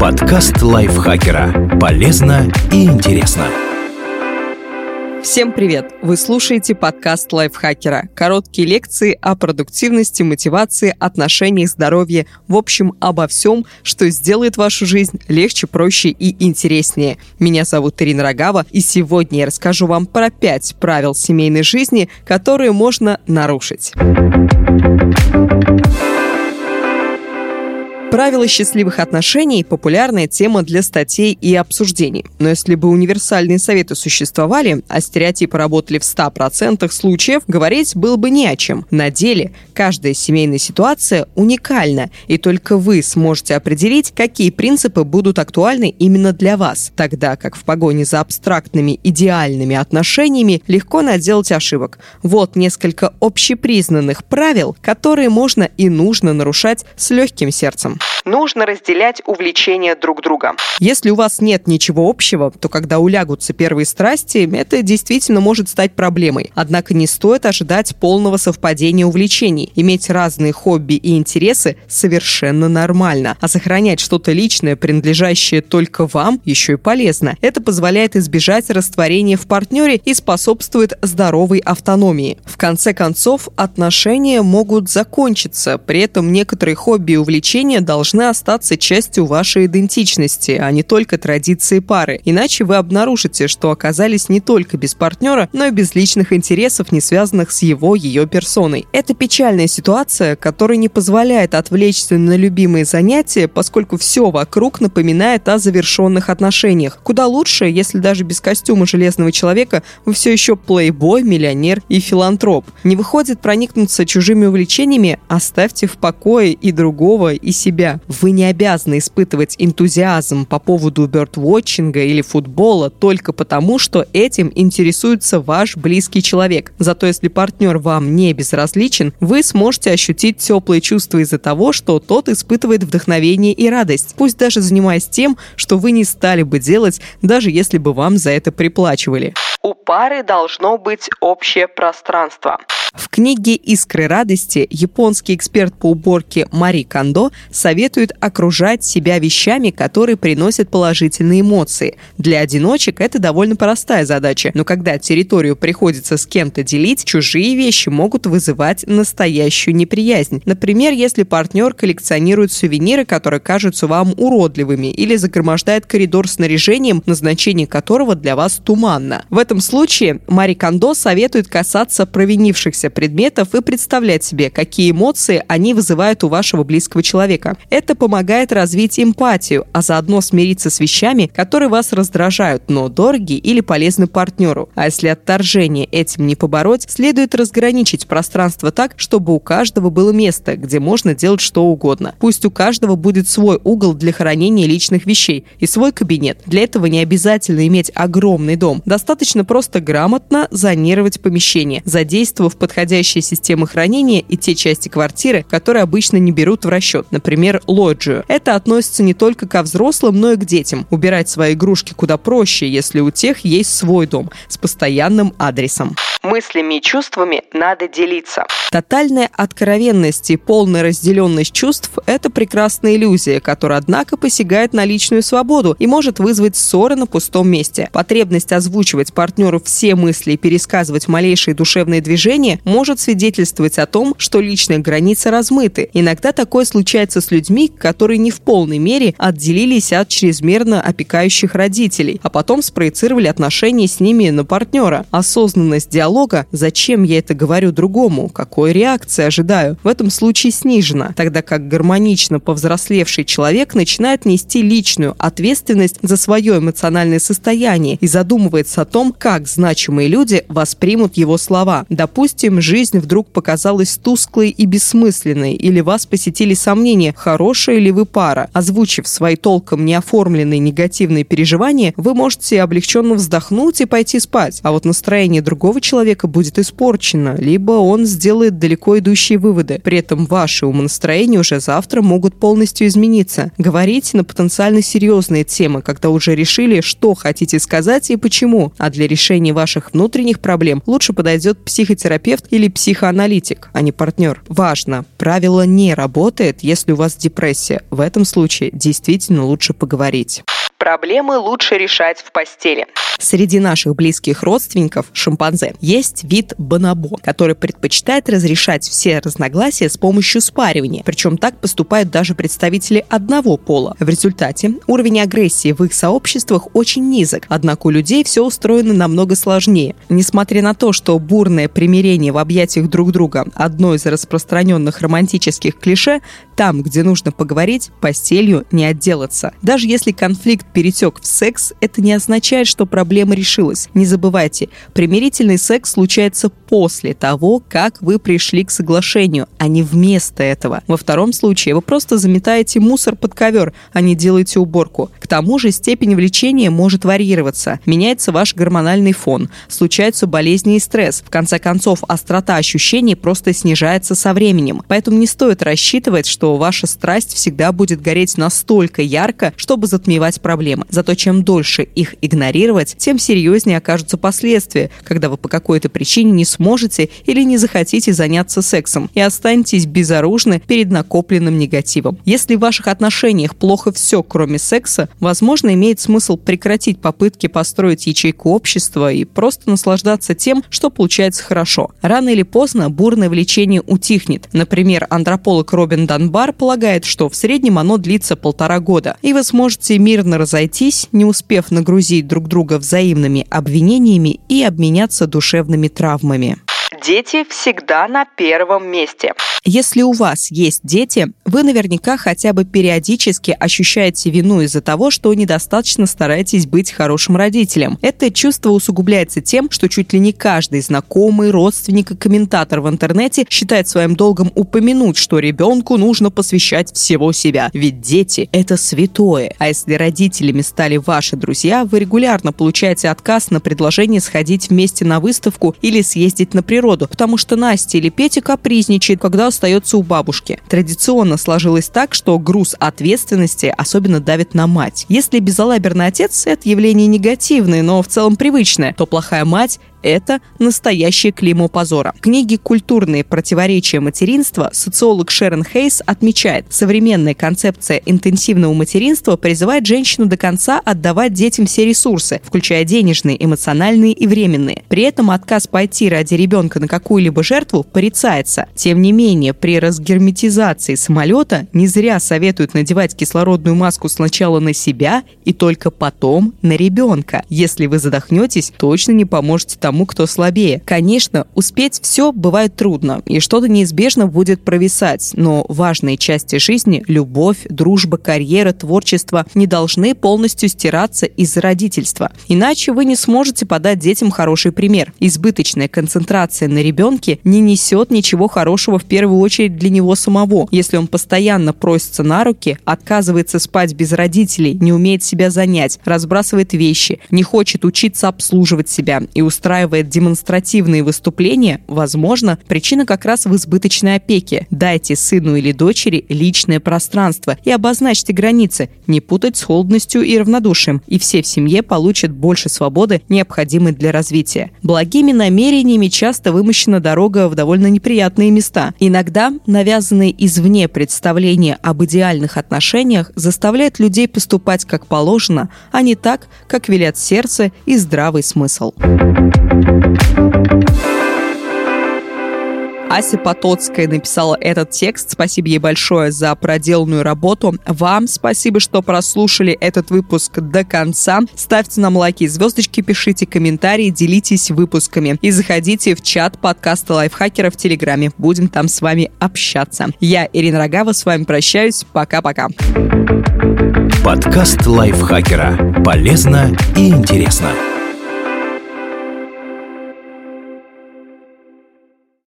Подкаст лайфхакера. Полезно и интересно. Всем привет! Вы слушаете подкаст лайфхакера. Короткие лекции о продуктивности, мотивации, отношениях, здоровье. В общем, обо всем, что сделает вашу жизнь легче, проще и интереснее. Меня зовут Ирина Рогава, и сегодня я расскажу вам про пять правил семейной жизни, которые можно нарушить. Правила счастливых отношений – популярная тема для статей и обсуждений. Но если бы универсальные советы существовали, а стереотипы работали в 100% случаев, говорить было бы не о чем. На деле каждая семейная ситуация уникальна, и только вы сможете определить, какие принципы будут актуальны именно для вас, тогда как в погоне за абстрактными идеальными отношениями легко наделать ошибок. Вот несколько общепризнанных правил, которые можно и нужно нарушать с легким сердцем нужно разделять увлечения друг друга. Если у вас нет ничего общего, то когда улягутся первые страсти, это действительно может стать проблемой. Однако не стоит ожидать полного совпадения увлечений. Иметь разные хобби и интересы совершенно нормально. А сохранять что-то личное, принадлежащее только вам, еще и полезно. Это позволяет избежать растворения в партнере и способствует здоровой автономии. В конце концов, отношения могут закончиться. При этом некоторые хобби и увлечения должны остаться частью вашей идентичности, а не только традиции пары. Иначе вы обнаружите, что оказались не только без партнера, но и без личных интересов, не связанных с его, ее персоной. Это печальная ситуация, которая не позволяет отвлечься на любимые занятия, поскольку все вокруг напоминает о завершенных отношениях. Куда лучше, если даже без костюма железного человека вы все еще плейбой, миллионер и филантроп. Не выходит проникнуться чужими увлечениями, оставьте в покое и другого, и себя. Вы не обязаны испытывать энтузиазм по поводу бёрдвотчинга или футбола только потому, что этим интересуется ваш близкий человек. Зато если партнер вам не безразличен, вы сможете ощутить теплые чувства из-за того, что тот испытывает вдохновение и радость, пусть даже занимаясь тем, что вы не стали бы делать, даже если бы вам за это приплачивали. У пары должно быть общее пространство. В книге «Искры радости» японский эксперт по уборке Мари Кандо советует окружать себя вещами, которые приносят положительные эмоции. Для одиночек это довольно простая задача, но когда территорию приходится с кем-то делить, чужие вещи могут вызывать настоящую неприязнь. Например, если партнер коллекционирует сувениры, которые кажутся вам уродливыми, или загромождает коридор снаряжением, назначение которого для вас туманно. В этом случае Мари Кандо советует касаться провинившихся касающихся предметов и представлять себе, какие эмоции они вызывают у вашего близкого человека. Это помогает развить эмпатию, а заодно смириться с вещами, которые вас раздражают, но дороги или полезны партнеру. А если отторжение этим не побороть, следует разграничить пространство так, чтобы у каждого было место, где можно делать что угодно. Пусть у каждого будет свой угол для хранения личных вещей и свой кабинет. Для этого не обязательно иметь огромный дом. Достаточно просто грамотно зонировать помещение, задействовав подходящие системы хранения и те части квартиры, которые обычно не берут в расчет, например, лоджию. Это относится не только ко взрослым, но и к детям. Убирать свои игрушки куда проще, если у тех есть свой дом с постоянным адресом мыслями и чувствами надо делиться. Тотальная откровенность и полная разделенность чувств – это прекрасная иллюзия, которая, однако, посягает на личную свободу и может вызвать ссоры на пустом месте. Потребность озвучивать партнеру все мысли и пересказывать малейшие душевные движения может свидетельствовать о том, что личные границы размыты. Иногда такое случается с людьми, которые не в полной мере отделились от чрезмерно опекающих родителей, а потом спроецировали отношения с ними на партнера. Осознанность диалога «Зачем я это говорю другому? Какой реакции ожидаю?» в этом случае снижена, тогда как гармонично повзрослевший человек начинает нести личную ответственность за свое эмоциональное состояние и задумывается о том, как значимые люди воспримут его слова. Допустим, жизнь вдруг показалась тусклой и бессмысленной, или вас посетили сомнения, хорошая ли вы пара. Озвучив свои толком неоформленные негативные переживания, вы можете облегченно вздохнуть и пойти спать, а вот настроение другого человека будет испорчено, либо он сделает далеко идущие выводы. При этом ваши умонастроения уже завтра могут полностью измениться. Говорите на потенциально серьезные темы, когда уже решили, что хотите сказать и почему. А для решения ваших внутренних проблем лучше подойдет психотерапевт или психоаналитик, а не партнер. Важно, правило не работает, если у вас депрессия. В этом случае действительно лучше поговорить. Проблемы лучше решать в постели. Среди наших близких родственников шимпанзе есть вид бонобо, который предпочитает разрешать все разногласия с помощью спаривания. Причем так поступают даже представители одного пола. В результате уровень агрессии в их сообществах очень низок, однако у людей все устроено намного сложнее. Несмотря на то, что бурное примирение в объятиях друг друга – одно из распространенных романтических клише, там, где нужно поговорить, постелью не отделаться. Даже если конфликт перетек в секс, это не означает, что проблема решилась. Не забывайте, примирительный секс случается после того, как вы пришли к соглашению, а не вместо этого. Во втором случае вы просто заметаете мусор под ковер, а не делаете уборку. К тому же степень влечения может варьироваться. Меняется ваш гормональный фон, случаются болезни и стресс. В конце концов, острота ощущений просто снижается со временем. Поэтому не стоит рассчитывать, что ваша страсть всегда будет гореть настолько ярко, чтобы затмевать проблемы. Зато чем дольше их игнорировать, тем серьезнее окажутся последствия, когда вы по какой-то причине не сможете или не захотите заняться сексом и останетесь безоружны перед накопленным негативом. Если в ваших отношениях плохо все, кроме секса, возможно, имеет смысл прекратить попытки построить ячейку общества и просто наслаждаться тем, что получается хорошо. Рано или поздно бурное влечение утихнет. Например, антрополог Робин Данбар полагает, что в среднем оно длится полтора года, и вы сможете мирно разойтись, не успев нагрузить друг друга взаимными обвинениями и обменяться душевными травмами. Дети всегда на первом месте. Если у вас есть дети, вы наверняка хотя бы периодически ощущаете вину из-за того, что недостаточно стараетесь быть хорошим родителем. Это чувство усугубляется тем, что чуть ли не каждый знакомый, родственник и комментатор в интернете считает своим долгом упомянуть, что ребенку нужно посвящать всего себя. Ведь дети – это святое. А если родителями стали ваши друзья, вы регулярно получаете отказ на предложение сходить вместе на выставку или съездить на природу, потому что Настя или Петя капризничает, когда остается у бабушки. Традиционно сложилось так, что груз ответственности особенно давит на мать. Если безалаберный отец – это явление негативное, но в целом привычное, то плохая мать это настоящее клеймо позора. В книге «Культурные противоречия материнства» социолог Шерон Хейс отмечает, современная концепция интенсивного материнства призывает женщину до конца отдавать детям все ресурсы, включая денежные, эмоциональные и временные. При этом отказ пойти ради ребенка на какую-либо жертву порицается. Тем не менее, при разгерметизации самолета не зря советуют надевать кислородную маску сначала на себя и только потом на ребенка. Если вы задохнетесь, точно не поможете тому, тому, кто слабее. Конечно, успеть все бывает трудно, и что-то неизбежно будет провисать, но важные части жизни – любовь, дружба, карьера, творчество – не должны полностью стираться из родительства. Иначе вы не сможете подать детям хороший пример. Избыточная концентрация на ребенке не несет ничего хорошего в первую очередь для него самого. Если он постоянно просится на руки, отказывается спать без родителей, не умеет себя занять, разбрасывает вещи, не хочет учиться обслуживать себя и устраивать устраивает демонстративные выступления, возможно, причина как раз в избыточной опеке. Дайте сыну или дочери личное пространство и обозначьте границы, не путать с холодностью и равнодушием, и все в семье получат больше свободы, необходимой для развития. Благими намерениями часто вымощена дорога в довольно неприятные места. Иногда навязанные извне представления об идеальных отношениях заставляют людей поступать как положено, а не так, как велят сердце и здравый смысл. Ася Потоцкая написала этот текст. Спасибо ей большое за проделанную работу. Вам спасибо, что прослушали этот выпуск до конца. Ставьте нам лайки и звездочки, пишите комментарии, делитесь выпусками. И заходите в чат подкаста Лайфхакера в Телеграме. Будем там с вами общаться. Я, Ирина Рогава, с вами прощаюсь. Пока-пока. Подкаст Лайфхакера. Полезно и интересно.